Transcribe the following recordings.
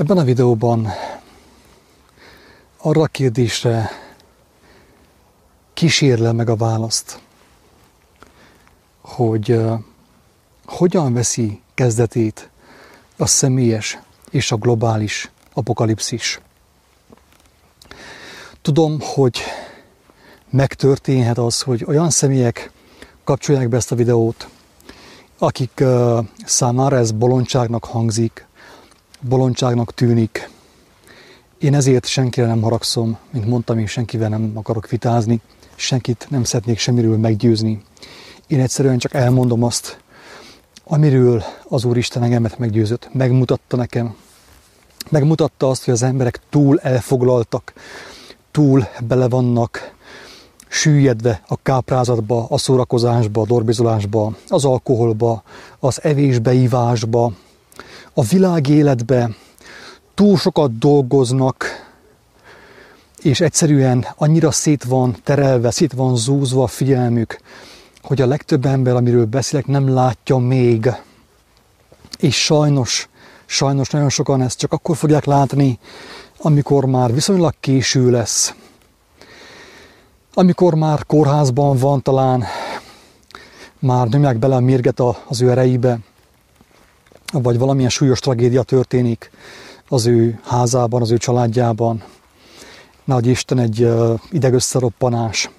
Ebben a videóban arra a kérdésre kísérle meg a választ, hogy hogyan veszi kezdetét a személyes és a globális apokalipszis. Tudom, hogy megtörténhet az, hogy olyan személyek kapcsolják be ezt a videót, akik számára ez bolondságnak hangzik, bolondságnak tűnik. Én ezért senkire nem haragszom, mint mondtam, én senkivel nem akarok vitázni, senkit nem szeretnék semmiről meggyőzni. Én egyszerűen csak elmondom azt, amiről az Úristen engemet meggyőzött, megmutatta nekem. Megmutatta azt, hogy az emberek túl elfoglaltak, túl bele vannak süllyedve a káprázatba, a szórakozásba, a dorbizolásba, az alkoholba, az evésbe, ivásba, a világ életbe túl sokat dolgoznak, és egyszerűen annyira szét van terelve, szét van zúzva a figyelmük, hogy a legtöbb ember, amiről beszélek, nem látja még. És sajnos, sajnos nagyon sokan ezt csak akkor fogják látni, amikor már viszonylag késő lesz. Amikor már kórházban van, talán már nyomják bele a mérget az ő ereibe, vagy valamilyen súlyos tragédia történik az ő házában, az ő családjában. Nagy Isten egy idegösszeroppanás.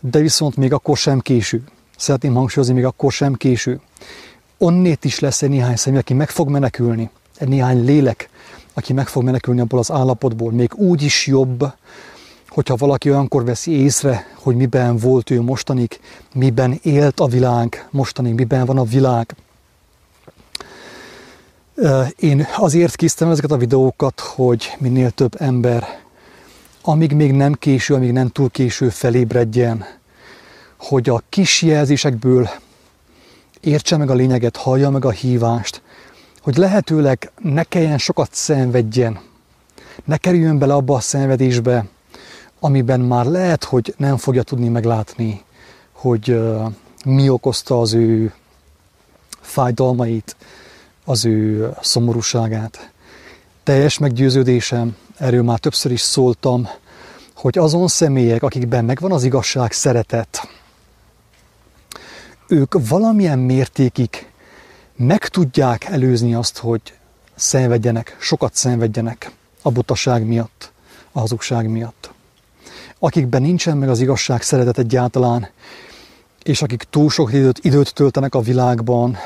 De viszont még akkor sem késő. Szeretném hangsúlyozni, még akkor sem késő. Onnét is lesz egy néhány személy, aki meg fog menekülni. Egy néhány lélek, aki meg fog menekülni abból az állapotból. Még úgy is jobb, hogyha valaki olyankor veszi észre, hogy miben volt ő mostanig, miben élt a világ mostanig, miben van a világ. Én azért készítem ezeket a videókat, hogy minél több ember, amíg még nem késő, amíg nem túl késő felébredjen, hogy a kis jelzésekből értse meg a lényeget, hallja meg a hívást, hogy lehetőleg ne kelljen sokat szenvedjen, ne kerüljön bele abba a szenvedésbe, amiben már lehet, hogy nem fogja tudni meglátni, hogy mi okozta az ő fájdalmait, az ő szomorúságát. Teljes meggyőződésem, erről már többször is szóltam, hogy azon személyek, akikben megvan az igazság szeretet, ők valamilyen mértékig meg tudják előzni azt, hogy szenvedjenek, sokat szenvedjenek a butaság miatt, a hazugság miatt. Akikben nincsen meg az igazság szeretet egyáltalán, és akik túl sok időt, időt töltenek a világban,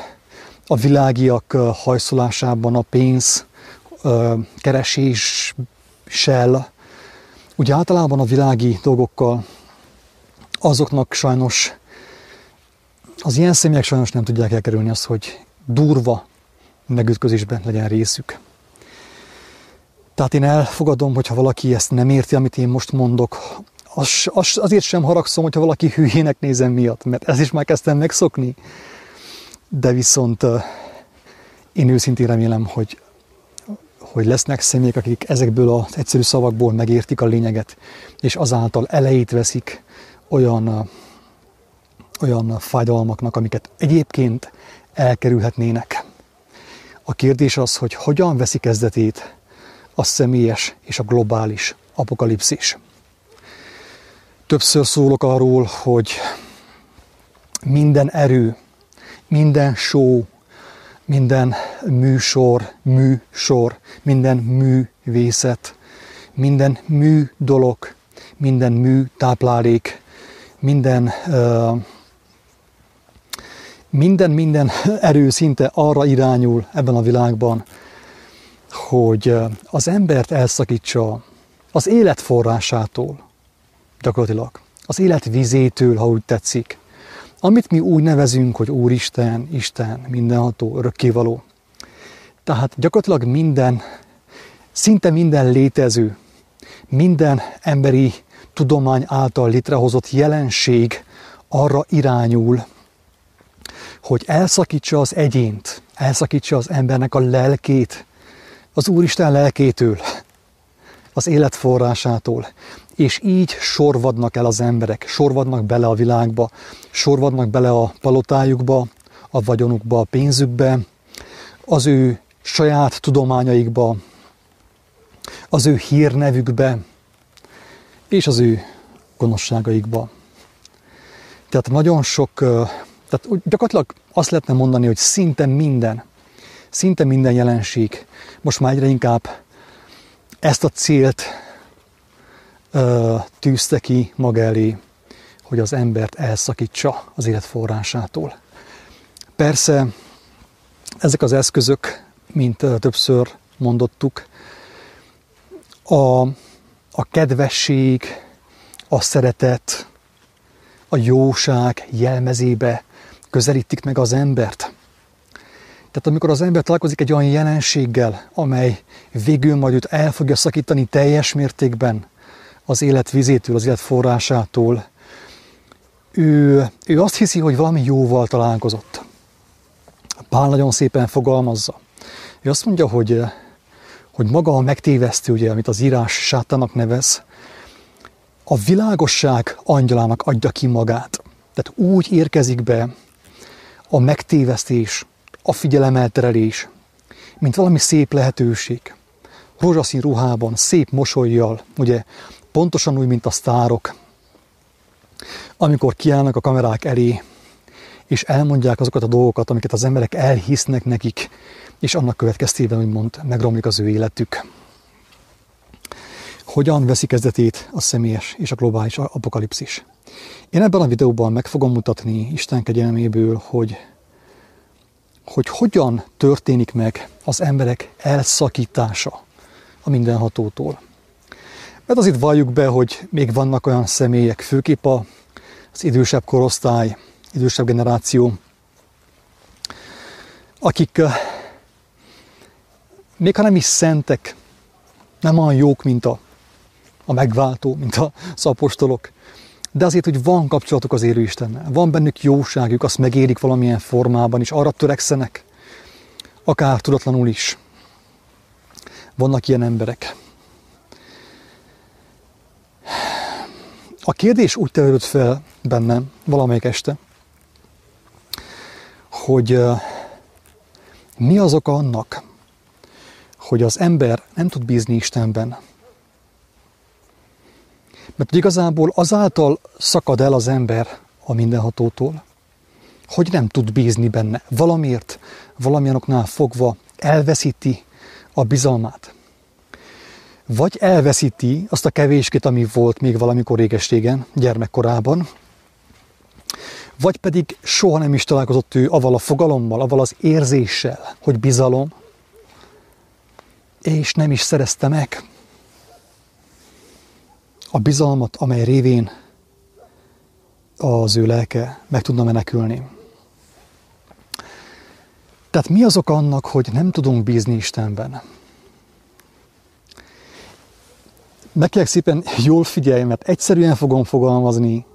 a világiak hajszolásában, a pénz kereséssel, úgy általában a világi dolgokkal azoknak sajnos, az ilyen személyek sajnos nem tudják elkerülni azt, hogy durva megütközésben legyen részük. Tehát én elfogadom, hogyha valaki ezt nem érti, amit én most mondok, az, az, azért sem haragszom, hogyha valaki hülyének nézem miatt, mert ez is már kezdtem megszokni de viszont én őszintén remélem, hogy, hogy lesznek személyek, akik ezekből az egyszerű szavakból megértik a lényeget, és azáltal elejét veszik olyan, olyan fájdalmaknak, amiket egyébként elkerülhetnének. A kérdés az, hogy hogyan veszi kezdetét a személyes és a globális apokalipszis. Többször szólok arról, hogy minden erő, minden show, minden műsor, műsor, minden művészet, minden mű dolog, minden mű táplálék, minden, minden, minden erő szinte arra irányul ebben a világban, hogy az embert elszakítsa az élet forrásától, gyakorlatilag, az élet vizétől, ha úgy tetszik, amit mi úgy nevezünk, hogy Úristen, Isten, mindenható, örökkévaló. Tehát gyakorlatilag minden, szinte minden létező, minden emberi tudomány által létrehozott jelenség arra irányul, hogy elszakítsa az egyént, elszakítsa az embernek a lelkét, az Úristen lelkétől, az élet forrásától, és így sorvadnak el az emberek, sorvadnak bele a világba, sorvadnak bele a palotájukba, a vagyonukba, a pénzükbe, az ő saját tudományaikba, az ő hírnevükbe és az ő gonoszságaikba. Tehát nagyon sok, tehát gyakorlatilag azt lehetne mondani, hogy szinte minden, szinte minden jelenség most már egyre inkább ezt a célt tűzte ki maga elé, hogy az embert elszakítsa az élet forrásától. Persze ezek az eszközök, mint többször mondottuk, a, a kedvesség, a szeretet, a jóság jelmezébe közelítik meg az embert. Tehát amikor az ember találkozik egy olyan jelenséggel, amely végül majd őt el fogja szakítani teljes mértékben az élet vizétől, az élet forrásától, ő, ő azt hiszi, hogy valami jóval találkozott. Pál nagyon szépen fogalmazza. Ő azt mondja, hogy, hogy maga a megtévesztő, ugye, amit az írás sátának nevez, a világosság angyalának adja ki magát. Tehát úgy érkezik be a megtévesztés, a figyelemelterelés, mint valami szép lehetőség. Rózsaszín ruhában, szép mosolyjal, ugye pontosan úgy, mint a sztárok, amikor kiállnak a kamerák elé, és elmondják azokat a dolgokat, amiket az emberek elhisznek nekik, és annak következtében, úgymond, megromlik az ő életük. Hogyan veszi kezdetét a személyes és a globális apokalipszis? Én ebben a videóban meg fogom mutatni Isten kegyelméből, hogy, hogy hogyan történik meg az emberek elszakítása a mindenhatótól. Mert azért valljuk be, hogy még vannak olyan személyek, főképp az idősebb korosztály, idősebb generáció, akik még ha nem is szentek, nem olyan jók, mint a, a megváltó, mint az apostolok, de azért, hogy van kapcsolatuk az élő Istennel, van bennük jóságuk, azt megérik valamilyen formában, és arra törekszenek, akár tudatlanul is. Vannak ilyen emberek. A kérdés úgy tevődött fel bennem valamelyik este, hogy mi az oka annak, hogy az ember nem tud bízni Istenben. Mert igazából azáltal szakad el az ember a mindenhatótól, hogy nem tud bízni benne. Valamiért, valamilyenoknál fogva elveszíti a bizalmát. Vagy elveszíti azt a kevéskét, ami volt még valamikor réges-régen, gyermekkorában, vagy pedig soha nem is találkozott ő avval a fogalommal, avval az érzéssel, hogy bizalom, és nem is szerezte meg a bizalmat, amely révén az ő lelke meg tudna menekülni. Tehát mi azok annak, hogy nem tudunk bízni Istenben? Meg kell szépen jól figyelj, mert egyszerűen fogom fogalmazni,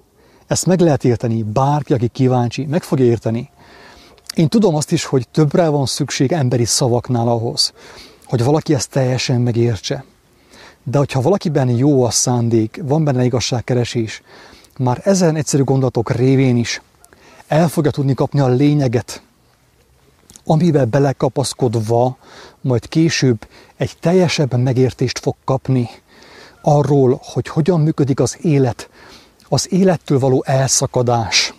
ezt meg lehet érteni, bárki, aki kíváncsi, meg fog érteni. Én tudom azt is, hogy többre van szükség emberi szavaknál ahhoz, hogy valaki ezt teljesen megértse. De hogyha valakiben jó a szándék, van benne igazságkeresés, már ezen egyszerű gondolatok révén is el fogja tudni kapni a lényeget, amivel belekapaszkodva majd később egy teljesebb megértést fog kapni arról, hogy hogyan működik az élet, az élettől való elszakadás.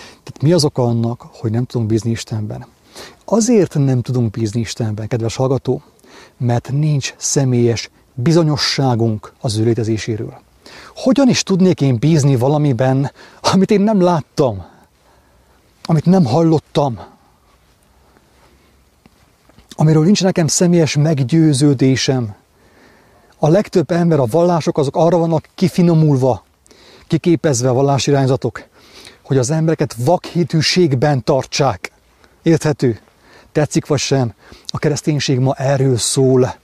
Tehát mi az oka annak, hogy nem tudunk bízni Istenben? Azért nem tudunk bízni Istenben, kedves hallgató, mert nincs személyes bizonyosságunk az ő létezéséről. Hogyan is tudnék én bízni valamiben, amit én nem láttam, amit nem hallottam, amiről nincs nekem személyes meggyőződésem. A legtöbb ember, a vallások azok arra vannak kifinomulva, kiképezve a vallásirányzatok, hogy az embereket vakhitűségben tartsák. Érthető? Tetszik vagy sem? A kereszténység ma erről szól.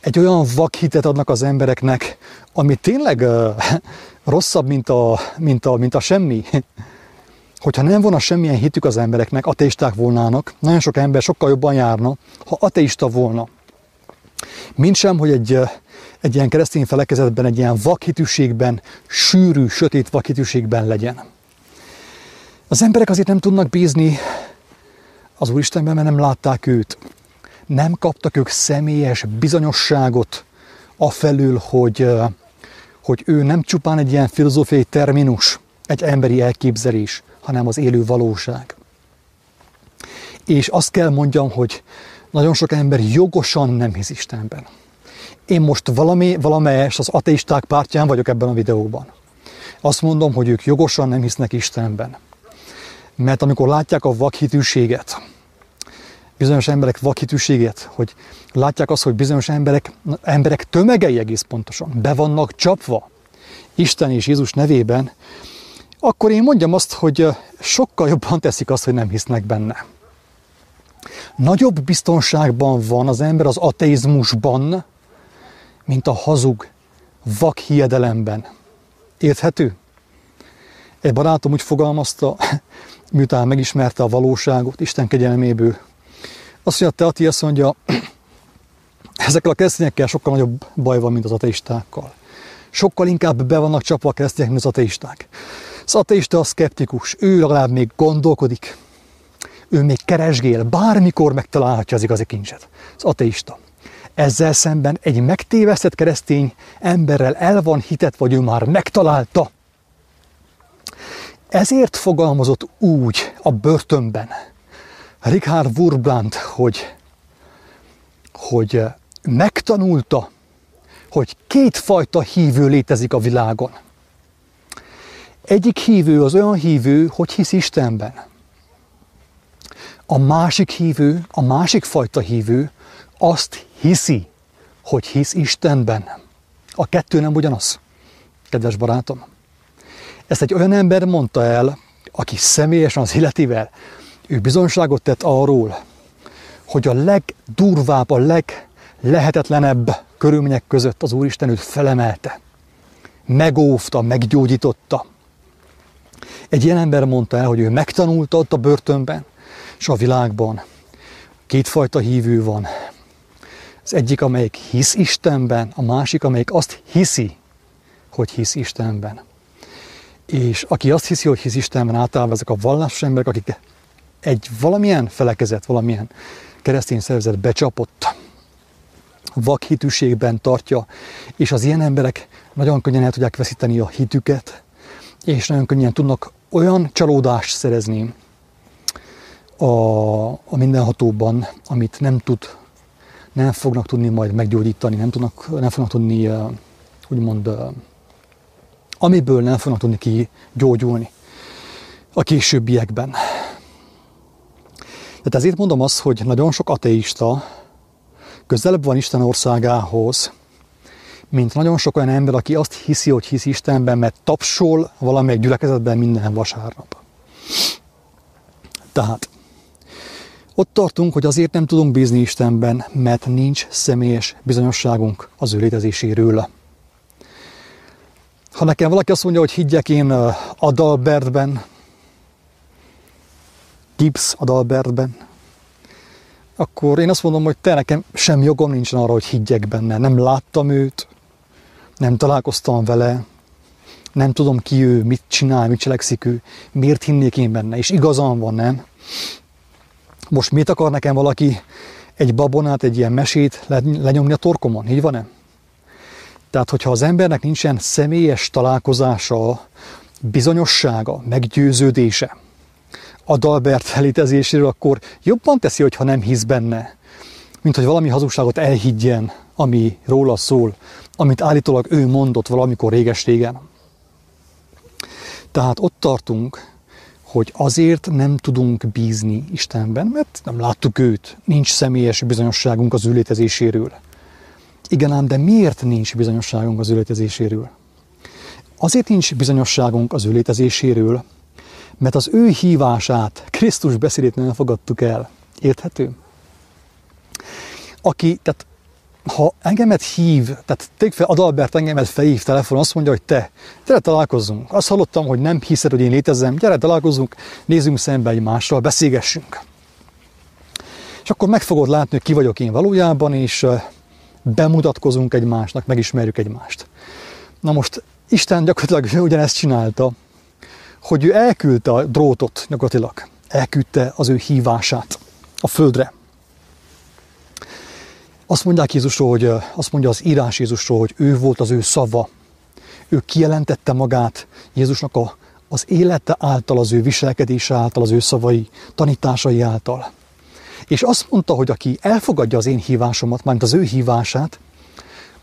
Egy olyan vakhitet adnak az embereknek, ami tényleg uh, rosszabb, mint a, mint, a, mint a semmi. Hogyha nem volna semmilyen hitük az embereknek, ateisták volnának, nagyon sok ember sokkal jobban járna, ha ateista volna. Mint sem, hogy egy, egy ilyen keresztény felekezetben, egy ilyen vakhitűségben, sűrű, sötét vakhitűségben legyen. Az emberek azért nem tudnak bízni az Úristenben, mert nem látták őt. Nem kaptak ők személyes bizonyosságot afelől, hogy, hogy ő nem csupán egy ilyen filozófiai terminus, egy emberi elképzelés, hanem az élő valóság. És azt kell mondjam, hogy nagyon sok ember jogosan nem hisz Istenben. Én most valami, valamelyest az ateisták pártján vagyok ebben a videóban. Azt mondom, hogy ők jogosan nem hisznek Istenben. Mert amikor látják a vakhitűséget, bizonyos emberek vakhitűségét, hogy látják azt, hogy bizonyos emberek, emberek tömegei egész pontosan be vannak csapva Isten és Jézus nevében, akkor én mondjam azt, hogy sokkal jobban teszik azt, hogy nem hisznek benne. Nagyobb biztonságban van az ember az ateizmusban, mint a hazug vak hiedelemben. Érthető? Egy barátom úgy fogalmazta, miután megismerte a valóságot Isten kegyelméből. Azt mondja, Ati azt mondja, ezekkel a keresztényekkel sokkal nagyobb baj van, mint az ateistákkal. Sokkal inkább be vannak csapva a keresztények, mint az ateisták. Az ateista a szkeptikus, ő legalább még gondolkodik, ő még keresgél, bármikor megtalálhatja az igazi kincset. Az ateista. Ezzel szemben egy megtévesztett keresztény emberrel el van hitet, vagy ő már megtalálta. Ezért fogalmazott úgy a börtönben Richard Wurbrand, hogy, hogy megtanulta, hogy kétfajta hívő létezik a világon. Egyik hívő az olyan hívő, hogy hisz Istenben. A másik hívő, a másik fajta hívő azt hiszi, hogy hisz Istenben. A kettő nem ugyanaz, kedves barátom. Ezt egy olyan ember mondta el, aki személyesen az életével, ő bizonságot tett arról, hogy a legdurvább, a leglehetetlenebb körülmények között az Úristen őt felemelte. Megóvta, meggyógyította. Egy ilyen ember mondta el, hogy ő megtanulta ott a börtönben, és a világban kétfajta hívő van. Az egyik, amelyik hisz Istenben, a másik, amelyik azt hiszi, hogy hisz Istenben. És aki azt hiszi, hogy hisz Istenben, általában ezek a vallásos emberek, akik egy valamilyen felekezet, valamilyen keresztény szervezet becsapott, vakhitűségben tartja, és az ilyen emberek nagyon könnyen el tudják veszíteni a hitüket, és nagyon könnyen tudnak olyan csalódást szerezni a, a mindenhatóban, amit nem tud, nem fognak tudni majd meggyógyítani, nem, tudnak, nem fognak tudni, úgymond, amiből nem fognak tudni kigyógyulni a későbbiekben. Tehát ezért mondom azt, hogy nagyon sok ateista közelebb van Isten országához, mint nagyon sok olyan ember, aki azt hiszi, hogy hisz Istenben, mert tapsol valamelyik gyülekezetben minden vasárnap. Tehát ott tartunk, hogy azért nem tudunk bízni Istenben, mert nincs személyes bizonyosságunk az ő létezéséről. Ha nekem valaki azt mondja, hogy higgyek én Adalbertben, Gibbs Adalbertben, akkor én azt mondom, hogy te nekem sem jogom nincsen arra, hogy higgyek benne. Nem láttam őt, nem találkoztam vele, nem tudom ki ő, mit csinál, mit cselekszik ő, miért hinnék én benne, és igazam van, nem? Most mit akar nekem valaki egy babonát, egy ilyen mesét lenyomni a torkomon, így van-e? Tehát, hogyha az embernek nincsen személyes találkozása, bizonyossága, meggyőződése, a Dalbert létezéséről, akkor jobban teszi, hogyha nem hisz benne, mint hogy valami hazugságot elhiggyen, ami róla szól, amit állítólag ő mondott valamikor réges-régen. Tehát ott tartunk, hogy azért nem tudunk bízni Istenben, mert nem láttuk őt, nincs személyes bizonyosságunk az ő létezéséről. Igen ám, de miért nincs bizonyosságunk az ő létezéséről? Azért nincs bizonyosságunk az ő létezéséről, mert az ő hívását, Krisztus beszédét nem fogadtuk el. Érthető? Aki, tehát ha engemet hív, tehát tegyük fel, Adalbert engemet felhív telefon, azt mondja, hogy te, gyere találkozzunk. Azt hallottam, hogy nem hiszed, hogy én létezem, gyere találkozzunk, nézzünk szembe egymással, beszélgessünk. És akkor meg fogod látni, hogy ki vagyok én valójában, és bemutatkozunk egymásnak, megismerjük egymást. Na most Isten gyakorlatilag ugyanezt csinálta, hogy ő elküldte a drótot gyakorlatilag, elküldte az ő hívását a földre. Azt mondják Jézusról, hogy azt mondja az írás Jézusról, hogy ő volt az ő szava. Ő kijelentette magát Jézusnak a, az élete által, az ő viselkedése által, az ő szavai, tanításai által. És azt mondta, hogy aki elfogadja az én hívásomat, mint az ő hívását,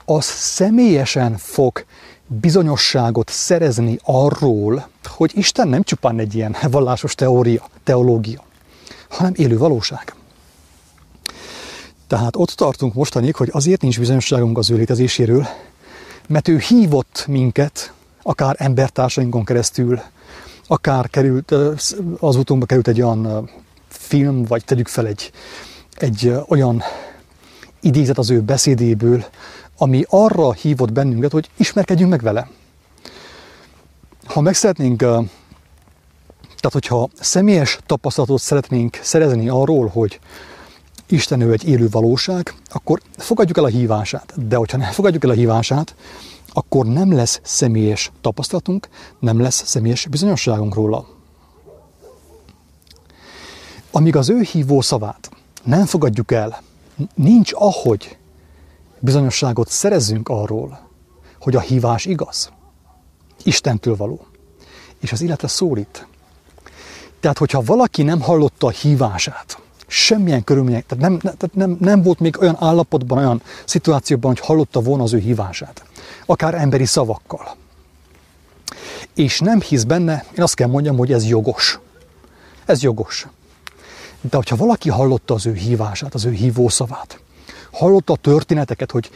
az személyesen fog bizonyosságot szerezni arról, hogy Isten nem csupán egy ilyen vallásos teória, teológia, hanem élő valóság. Tehát ott tartunk mostanig, hogy azért nincs bizonyosságunk az ő létezéséről, mert ő hívott minket, akár embertársainkon keresztül, akár került, az utunkba került egy olyan film, vagy tegyük fel egy, egy olyan idézet az ő beszédéből, ami arra hívott bennünket, hogy ismerkedjünk meg vele. Ha meg szeretnénk, tehát hogyha személyes tapasztalatot szeretnénk szerezni arról, hogy Isten ő egy élő valóság, akkor fogadjuk el a hívását. De hogyha nem fogadjuk el a hívását, akkor nem lesz személyes tapasztalatunk, nem lesz személyes bizonyosságunk róla. Amíg az ő hívó szavát nem fogadjuk el, nincs ahogy bizonyosságot szerezzünk arról, hogy a hívás igaz, Istentől való, és az életre szólít. Tehát, hogyha valaki nem hallotta a hívását, semmilyen körülmények, tehát nem, tehát nem, nem volt még olyan állapotban, olyan szituációban, hogy hallotta volna az ő hívását, akár emberi szavakkal. És nem hisz benne, én azt kell mondjam, hogy ez jogos. Ez jogos. De hogyha valaki hallotta az ő hívását, az ő hívószavát, hallotta a történeteket, hogy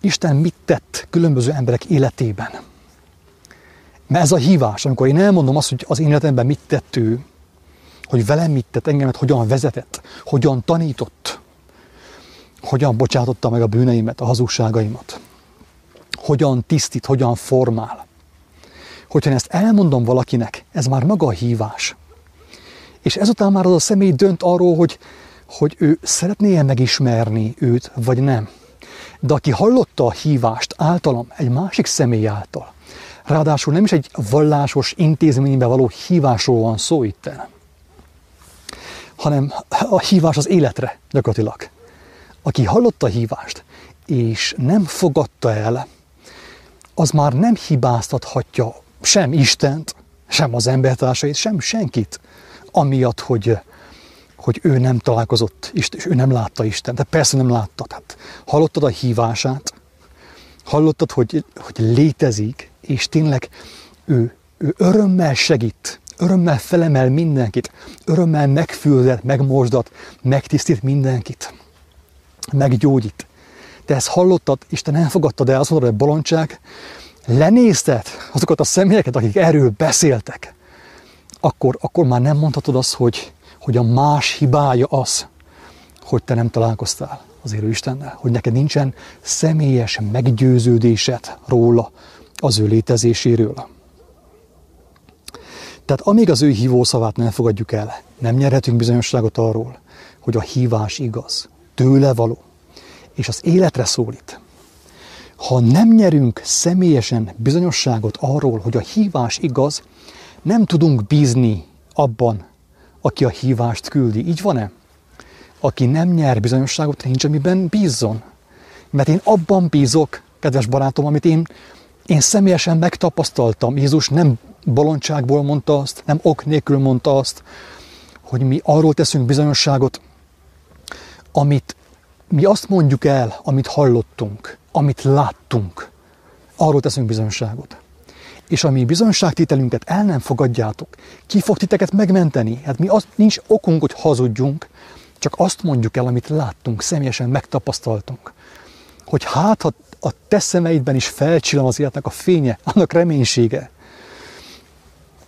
Isten mit tett különböző emberek életében. Mert ez a hívás, amikor én elmondom azt, hogy az én életemben mit tett ő, hogy velem mit tett, engemet hogyan vezetett, hogyan tanított, hogyan bocsátotta meg a bűneimet, a hazugságaimat, hogyan tisztít, hogyan formál. Hogyha én ezt elmondom valakinek, ez már maga a hívás. És ezután már az a személy dönt arról, hogy, hogy ő szeretné-e megismerni őt, vagy nem. De aki hallotta a hívást általam, egy másik személy által, ráadásul nem is egy vallásos intézménybe való hívásról van szó itten, hanem a hívás az életre gyakorlatilag. Aki hallotta a hívást, és nem fogadta el, az már nem hibáztathatja sem Istent, sem az embertársait, sem senkit, amiatt, hogy, hogy ő nem találkozott, és ő nem látta Isten. De persze nem látta. Tehát hallottad a hívását, hallottad, hogy, hogy létezik, és tényleg ő, ő örömmel segít, örömmel felemel mindenkit, örömmel megfüldet, megmosdat, megtisztít mindenkit, meggyógyít. Te ezt hallottad, és te nem fogadtad el, azt mondod, hogy bolondság, lenézted azokat a személyeket, akik erről beszéltek, akkor, akkor már nem mondhatod azt, hogy, hogy a más hibája az, hogy te nem találkoztál az élő Istennel, hogy neked nincsen személyes meggyőződésed róla, az ő létezéséről. Tehát amíg az ő hívószavát nem fogadjuk el, nem nyerhetünk bizonyosságot arról, hogy a hívás igaz, tőle való, és az életre szólít. Ha nem nyerünk személyesen bizonyosságot arról, hogy a hívás igaz, nem tudunk bízni abban, aki a hívást küldi. Így van-e? Aki nem nyer bizonyosságot, nincs, amiben bízzon. Mert én abban bízok, kedves barátom, amit én, én személyesen megtapasztaltam. Jézus nem bolondságból mondta azt, nem ok nélkül mondta azt, hogy mi arról teszünk bizonyosságot, amit mi azt mondjuk el, amit hallottunk, amit láttunk. Arról teszünk bizonyosságot. És ami bizonyságtételünket el nem fogadjátok, ki fog titeket megmenteni? Hát mi azt, nincs okunk, hogy hazudjunk, csak azt mondjuk el, amit láttunk, személyesen megtapasztaltunk. Hogy hát, ha a te szemeidben is felcsillan az életnek a fénye, annak reménysége,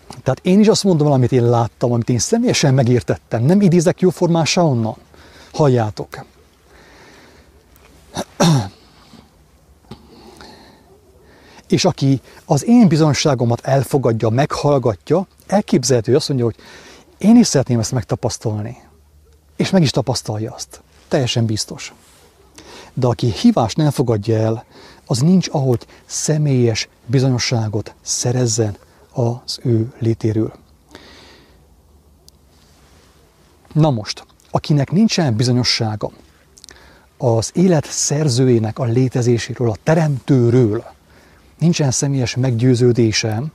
tehát én is azt mondom, amit én láttam, amit én személyesen megértettem. Nem idézek jóformása onnan. Halljátok. És aki az én bizonságomat elfogadja, meghallgatja, elképzelhető, azt mondja, hogy én is szeretném ezt megtapasztalni. És meg is tapasztalja azt. Teljesen biztos. De aki hívást nem fogadja el, az nincs ahogy személyes bizonyosságot szerezzen az ő létéről. Na most, akinek nincsen bizonyossága az élet szerzőjének a létezéséről, a teremtőről nincsen személyes meggyőződésem,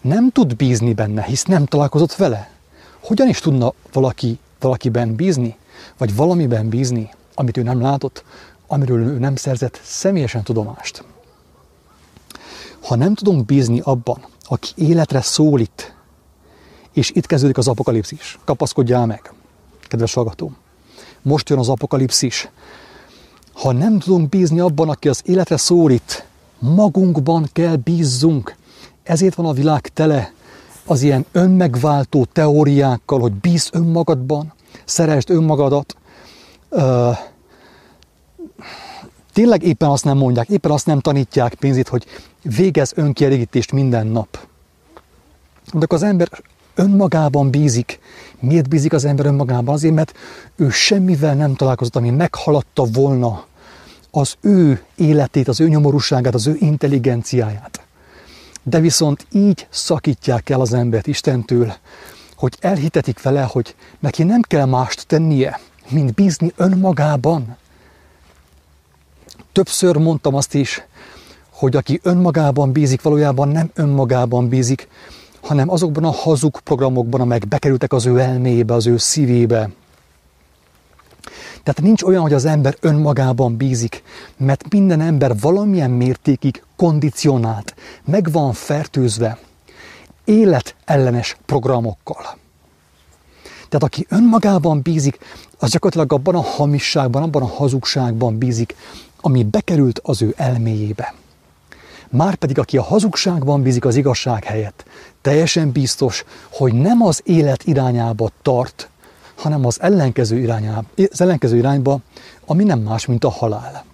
nem tud bízni benne, hisz nem találkozott vele. Hogyan is tudna valaki valakiben bízni, vagy valamiben bízni, amit ő nem látott, amiről ő nem szerzett személyesen tudomást. Ha nem tudunk bízni abban, aki életre szólít, és itt kezdődik az apokalipszis, kapaszkodjál meg, kedves hallgatóm. Most jön az apokalipszis. Ha nem tudunk bízni abban, aki az életre szólít, magunkban kell bízzunk. Ezért van a világ tele az ilyen önmegváltó teóriákkal, hogy bíz önmagadban, szeresd önmagadat. Uh, tényleg éppen azt nem mondják, éppen azt nem tanítják pénzét, hogy végez önkielégítést minden nap. De az ember önmagában bízik. Miért bízik az ember önmagában? Azért, mert ő semmivel nem találkozott, ami meghaladta volna az ő életét, az ő nyomorúságát, az ő intelligenciáját. De viszont így szakítják el az embert Istentől, hogy elhitetik vele, hogy neki nem kell mást tennie, mint bízni önmagában. Többször mondtam azt is, hogy aki önmagában bízik, valójában nem önmagában bízik, hanem azokban a hazug programokban, amelyek bekerültek az ő elmébe, az ő szívébe. Tehát nincs olyan, hogy az ember önmagában bízik, mert minden ember valamilyen mértékig kondicionált, meg van fertőzve életellenes programokkal. Tehát aki önmagában bízik, az gyakorlatilag abban a hamisságban, abban a hazugságban bízik, ami bekerült az ő elméjébe. Márpedig aki a hazugságban bízik az igazság helyett, teljesen biztos, hogy nem az élet irányába tart, hanem az ellenkező, irányába, az ellenkező irányba, ami nem más, mint a halál.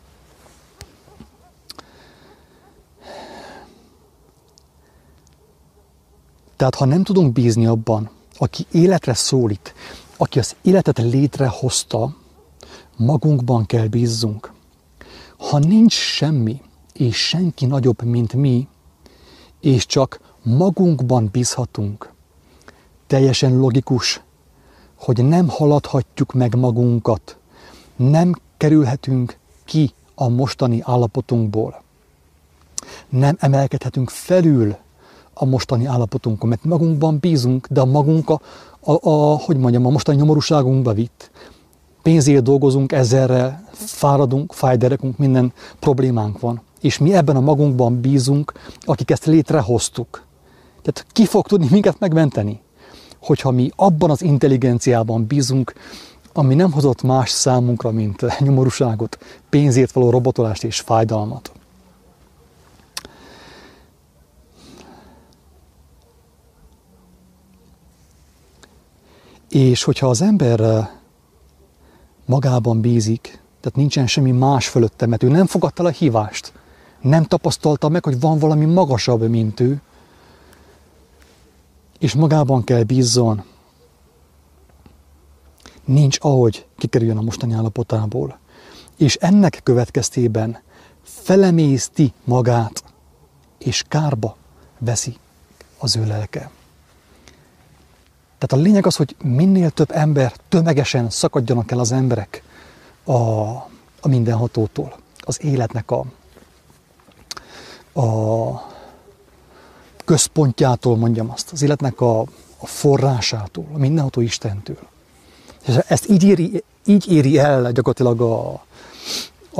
Tehát ha nem tudunk bízni abban, aki életre szólít, aki az életet létrehozta, magunkban kell bízzunk. Ha nincs semmi, és senki nagyobb, mint mi, és csak magunkban bízhatunk, teljesen logikus, hogy nem haladhatjuk meg magunkat, nem kerülhetünk ki a mostani állapotunkból. Nem emelkedhetünk felül a mostani állapotunkon, mert magunkban bízunk, de a magunk a, a, a hogy mondjam, a mostani nyomorúságunkba vitt. Pénzért dolgozunk, ezerrel fáradunk, fájderekünk, minden problémánk van. És mi ebben a magunkban bízunk, akik ezt létrehoztuk. Tehát ki fog tudni minket megmenteni? Hogyha mi abban az intelligenciában bízunk, ami nem hozott más számunkra, mint nyomorúságot, pénzért való robotolást és fájdalmat. És hogyha az ember magában bízik, tehát nincsen semmi más fölötte, mert ő nem fogadta el a hívást, nem tapasztalta meg, hogy van valami magasabb, mint ő, és magában kell bízzon, nincs ahogy kikerüljön a mostani állapotából. És ennek következtében felemészti magát, és kárba veszi az ő lelke. Tehát a lényeg az, hogy minél több ember, tömegesen szakadjanak el az emberek a, a mindenhatótól, az életnek a, a központjától, mondjam azt, az életnek a, a forrásától, a mindenható Istentől. És ezt így éri, így éri el gyakorlatilag a,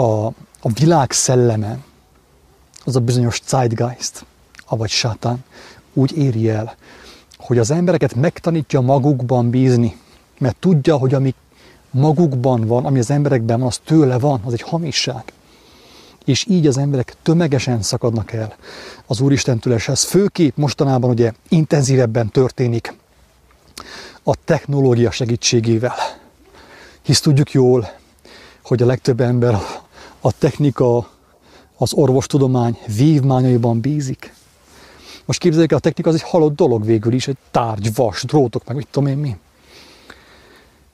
a, a világ szelleme, az a bizonyos Zeitgeist, avagy sátán, úgy éri el, hogy az embereket megtanítja magukban bízni, mert tudja, hogy ami magukban van, ami az emberekben van, az tőle van, az egy hamisság. És így az emberek tömegesen szakadnak el az Úristentől, és főképp mostanában ugye intenzívebben történik a technológia segítségével. Hisz tudjuk jól, hogy a legtöbb ember a technika, az orvostudomány vívmányaiban bízik. Most képzeljük el, a technika az egy halott dolog végül is, egy tárgy, vas, drótok, meg mit tudom én mi.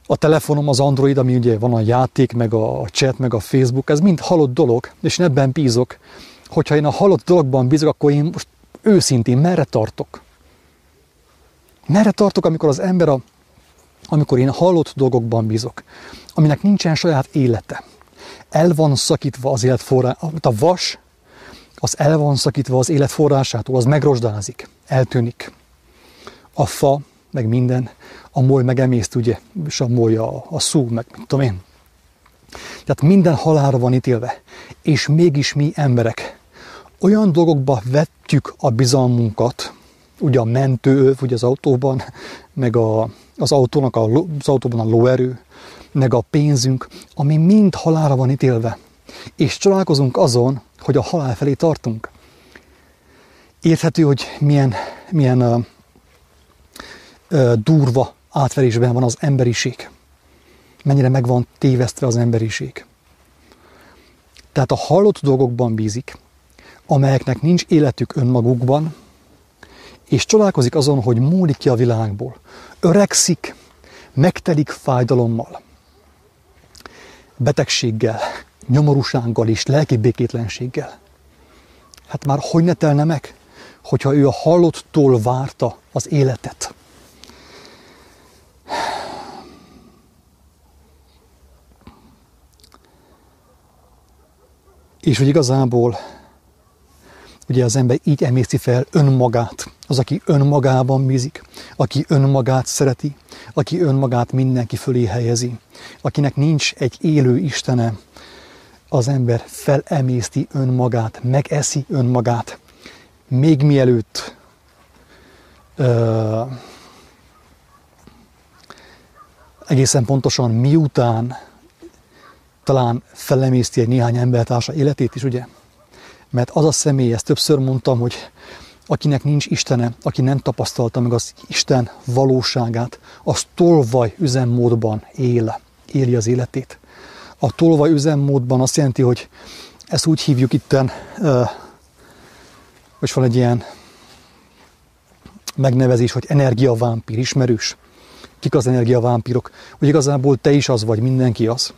A telefonom, az Android, ami ugye van a játék, meg a chat, meg a Facebook, ez mind halott dolog, és én ebben bízok. Hogyha én a halott dologban bízok, akkor én most őszintén merre tartok? Merre tartok, amikor az ember, a, amikor én halott dolgokban bízok, aminek nincsen saját élete, el van szakítva az élet forrásától. A vas, az el van szakítva az élet forrásától, az megrosdázik, eltűnik. A fa, meg minden, a moly megemészt, ugye, és a moly a, a szú, meg mit tudom én. Tehát minden halálra van ítélve. És mégis mi emberek olyan dolgokba vettük a bizalmunkat, ugye a mentő, ugye az autóban, meg a, az autónak a, az autóban a lóerő, meg a pénzünk, ami mind halára van ítélve. És csodálkozunk azon, hogy a halál felé tartunk. Érthető, hogy milyen, milyen uh, uh, durva átverésben van az emberiség. Mennyire meg van tévesztve az emberiség. Tehát a hallott dolgokban bízik, amelyeknek nincs életük önmagukban, és csodálkozik azon, hogy múlik ki a világból. Öregszik, megtelik fájdalommal, betegséggel, nyomorúsággal és lelki békétlenséggel. Hát már hogy ne telne meg, hogyha ő a hallottól várta az életet. És hogy igazából ugye az ember így emészti fel önmagát, az, aki önmagában bízik, aki önmagát szereti, aki önmagát mindenki fölé helyezi, akinek nincs egy élő Istene, az ember felemészti önmagát, megeszi önmagát, még mielőtt uh, egészen pontosan miután talán felemészti egy néhány embertársa életét is, ugye? Mert az a személy, ezt többször mondtam, hogy akinek nincs Istene, aki nem tapasztalta meg az Isten valóságát, az tolvaj üzemmódban él, éli az életét. A tolvaj üzemmódban azt jelenti, hogy ezt úgy hívjuk itten, hogy van egy ilyen megnevezés, hogy energiavámpír, ismerős. Kik az energiavámpírok? Hogy igazából te is az vagy, mindenki az.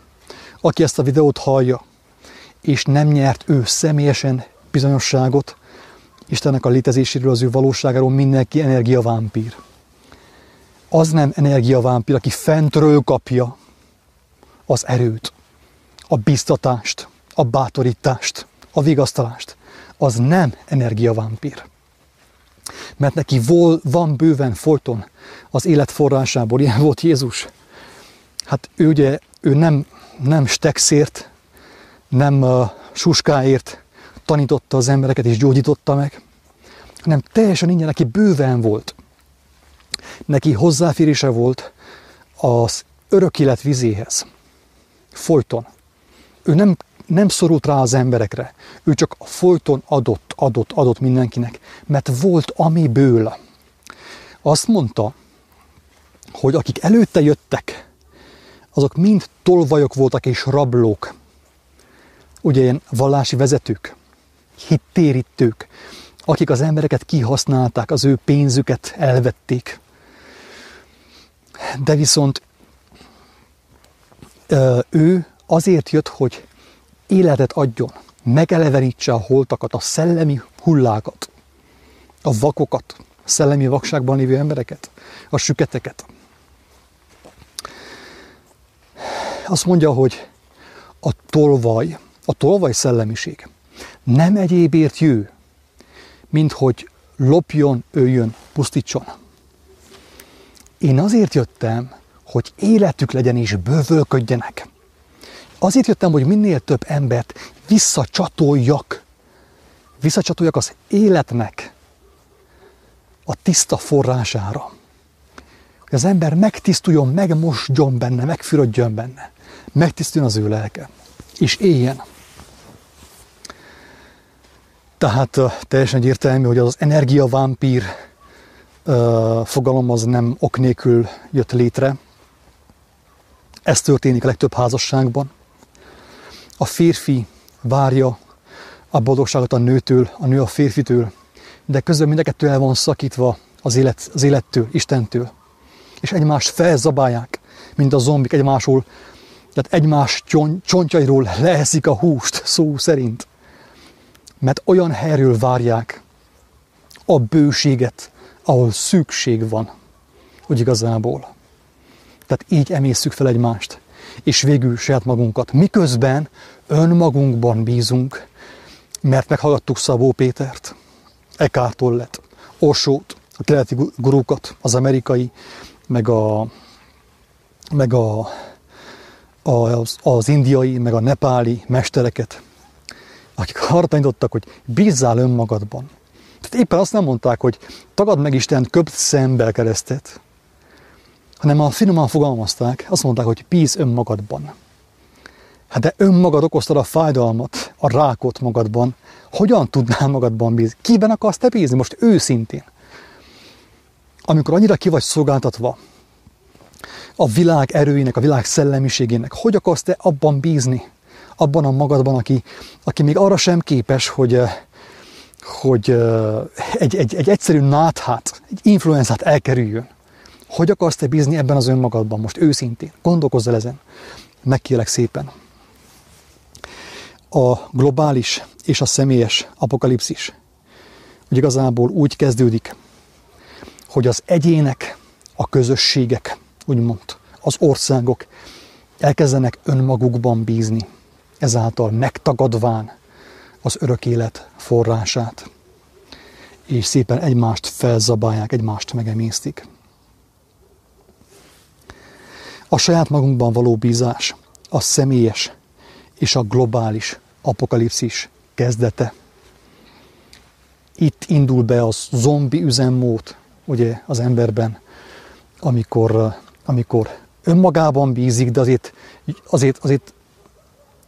Aki ezt a videót hallja, és nem nyert ő személyesen bizonyosságot Istennek a létezéséről, az ő valóságáról, mindenki energiavámpír. Az nem energiavámpír, aki fentről kapja az erőt, a biztatást, a bátorítást, a vigasztalást. Az nem energiavámpír. Mert neki vol, van bőven folyton az élet forrásából. Ilyen volt Jézus. Hát ő ugye, ő nem, nem stekszért, nem uh, suskáért tanította az embereket és gyógyította meg, hanem teljesen ingyen neki bőven volt. Neki hozzáférése volt az örök élet vizéhez. Folyton. Ő nem, nem szorult rá az emberekre. Ő csak folyton adott, adott, adott mindenkinek. Mert volt amiből. Azt mondta, hogy akik előtte jöttek, azok mind tolvajok voltak és rablók. Ugye ilyen vallási vezetők, hittérítők, akik az embereket kihasználták, az ő pénzüket elvették. De viszont ő azért jött, hogy életet adjon, megelevenítse a holtakat, a szellemi hullákat, a vakokat, a szellemi vakságban lévő embereket, a süketeket. Azt mondja, hogy a tolvaj, a tolvaj szellemiség nem egyébért jő, mint hogy lopjon, öljön, pusztítson. Én azért jöttem, hogy életük legyen és bővölködjenek. Azért jöttem, hogy minél több embert visszacsatoljak. Visszacsatoljak az életnek a tiszta forrására. Hogy az ember megtisztuljon, megmosdjon benne, megfürödjön benne. Megtisztuljon az ő lelke. És éljen. Tehát teljesen egyértelmű, hogy az energiavámpír uh, fogalom az nem ok nélkül jött létre. Ez történik a legtöbb házasságban. A férfi várja a boldogságot a nőtől, a nő a férfitől, de közben mind a kettő el van szakítva az, élet, az élettől, Istentől. És egymást felzabálják, mint a zombik egymásról, tehát egymás csontjairól leeszik a húst, szó szerint mert olyan helyről várják a bőséget, ahol szükség van, hogy igazából. Tehát így emészszük fel egymást. És végül saját magunkat. Miközben önmagunkban bízunk, mert meghallgattuk Szabó Pétert, Eckhart Tollet, Osót, a keleti gurukat, az amerikai, meg a, meg a, az, az indiai, meg a nepáli mestereket, akik arra tanítottak, hogy bízzál önmagadban. Tehát éppen azt nem mondták, hogy tagad meg Isten, köpt szembe keresztet, hanem a finoman fogalmazták, azt mondták, hogy bíz önmagadban. Hát de önmagad okoztad a fájdalmat, a rákot magadban. Hogyan tudnál magadban bízni? Kiben akarsz te bízni? Most őszintén. Amikor annyira ki vagy szolgáltatva a világ erőinek, a világ szellemiségének, hogy akarsz te abban bízni? Abban a magadban, aki, aki még arra sem képes, hogy, eh, hogy eh, egy, egy, egy egyszerű náthát, egy influenzát elkerüljön. Hogy akarsz te bízni ebben az önmagadban most őszintén? Gondolkozz el ezen. Megkérlek szépen. A globális és a személyes apokalipszis, hogy igazából úgy kezdődik, hogy az egyének, a közösségek, úgymond az országok elkezdenek önmagukban bízni, ezáltal megtagadván az örök élet forrását, és szépen egymást felzabálják, egymást megemésztik. A saját magunkban való bízás, a személyes és a globális apokalipszis kezdete. Itt indul be az zombi üzemmód, ugye az emberben, amikor, amikor önmagában bízik, de azért, azért, azért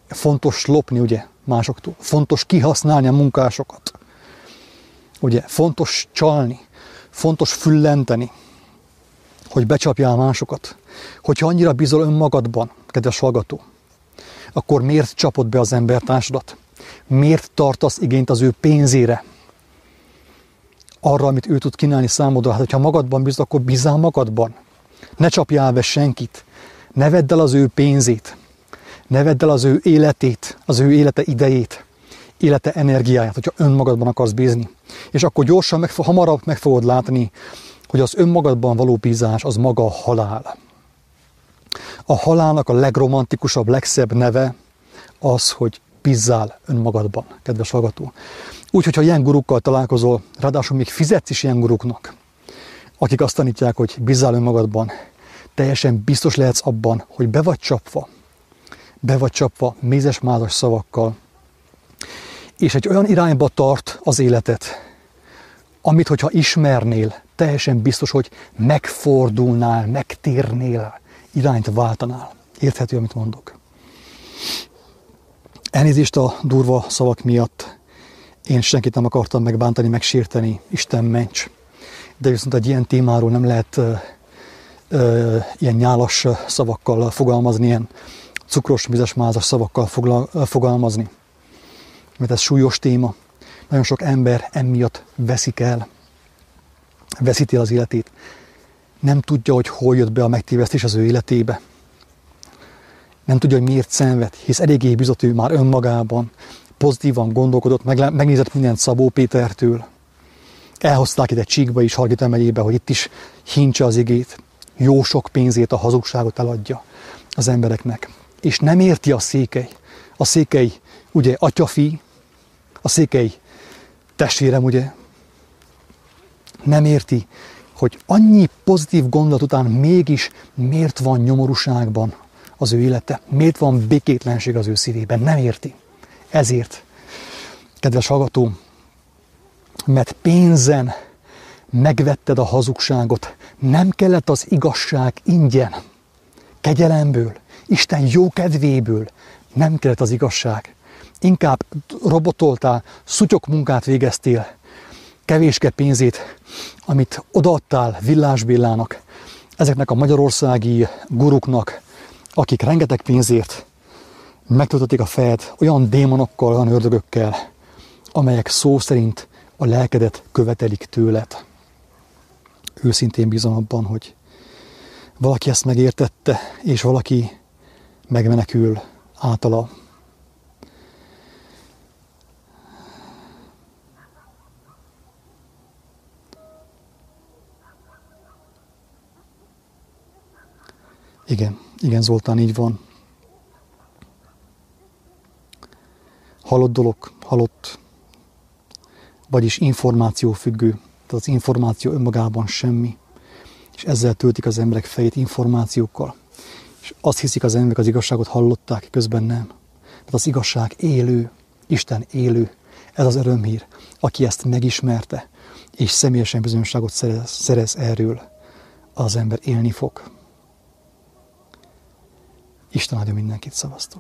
fontos lopni ugye másoktól, fontos kihasználni a munkásokat, ugye fontos csalni, fontos füllenteni, hogy becsapjál másokat. Hogyha annyira bízol önmagadban, kedves hallgató, akkor miért csapod be az embertársadat? Miért tartasz igényt az ő pénzére? Arra, amit ő tud kínálni számodra. Hát, hogyha magadban bízol, akkor bízál magadban. Ne csapjál be senkit. Ne vedd el az ő pénzét. Ne vedd el az ő életét, az ő élete idejét, élete energiáját, hogyha önmagadban akarsz bízni. És akkor gyorsan, meg, hamarabb meg fogod látni, hogy az önmagadban való bízás az maga a halál. A halálnak a legromantikusabb, legszebb neve az, hogy bizzál önmagadban, kedves hallgató. Úgyhogy, ha ilyen gurukkal találkozol, ráadásul még fizetsz is ilyen guruknak, akik azt tanítják, hogy bizzál önmagadban, teljesen biztos lehetsz abban, hogy be vagy csapva, be vagy csapva mézes-mázas szavakkal, és egy olyan irányba tart az életet, amit, hogyha ismernél, teljesen biztos, hogy megfordulnál, megtérnél, irányt váltanál. Érthető, amit mondok. Elnézést a durva szavak miatt. Én senkit nem akartam megbántani, megsérteni, Isten ments. De viszont egy ilyen témáról nem lehet uh, uh, ilyen nyálas szavakkal fogalmazni, ilyen cukros, vizes, mázas szavakkal fogla, uh, fogalmazni. Mert ez súlyos téma. Nagyon sok ember emiatt veszik el, veszíti az életét nem tudja, hogy hol jött be a megtévesztés az ő életébe. Nem tudja, hogy miért szenved, hisz eléggé bizott ő már önmagában, pozitívan gondolkodott, megnézett mindent Szabó Pétertől. Elhozták ide Csíkba is, Hargita megyébe, hogy itt is hincse az igét. Jó sok pénzét, a hazugságot eladja az embereknek. És nem érti a székely. A székely, ugye, atyafi, a székely testvérem, ugye, nem érti, hogy annyi pozitív gondolat után mégis miért van nyomorúságban az ő élete, miért van békétlenség az ő szívében, nem érti. Ezért, kedves hallgató, mert pénzen megvetted a hazugságot, nem kellett az igazság ingyen, kegyelemből, Isten jó kedvéből, nem kellett az igazság. Inkább robotoltál, szutyok munkát végeztél, kevéske pénzét, amit odaadtál Villás ezeknek a magyarországi guruknak, akik rengeteg pénzért megtöltötték a fejed olyan démonokkal, olyan ördögökkel, amelyek szó szerint a lelkedet követelik tőled. Őszintén bízom abban, hogy valaki ezt megértette, és valaki megmenekül általa. Igen, igen, Zoltán, így van. Halott dolog, halott, vagyis információ függő. Tehát az információ önmagában semmi, és ezzel töltik az emberek fejét információkkal. És azt hiszik az emberek, az igazságot hallották, közben nem. Tehát az igazság élő, Isten élő. Ez az örömhír, aki ezt megismerte, és személyesen bizonyosságot szerez, szerez erről, az ember élni fog. Isten áldja mindenkit, szavaztok!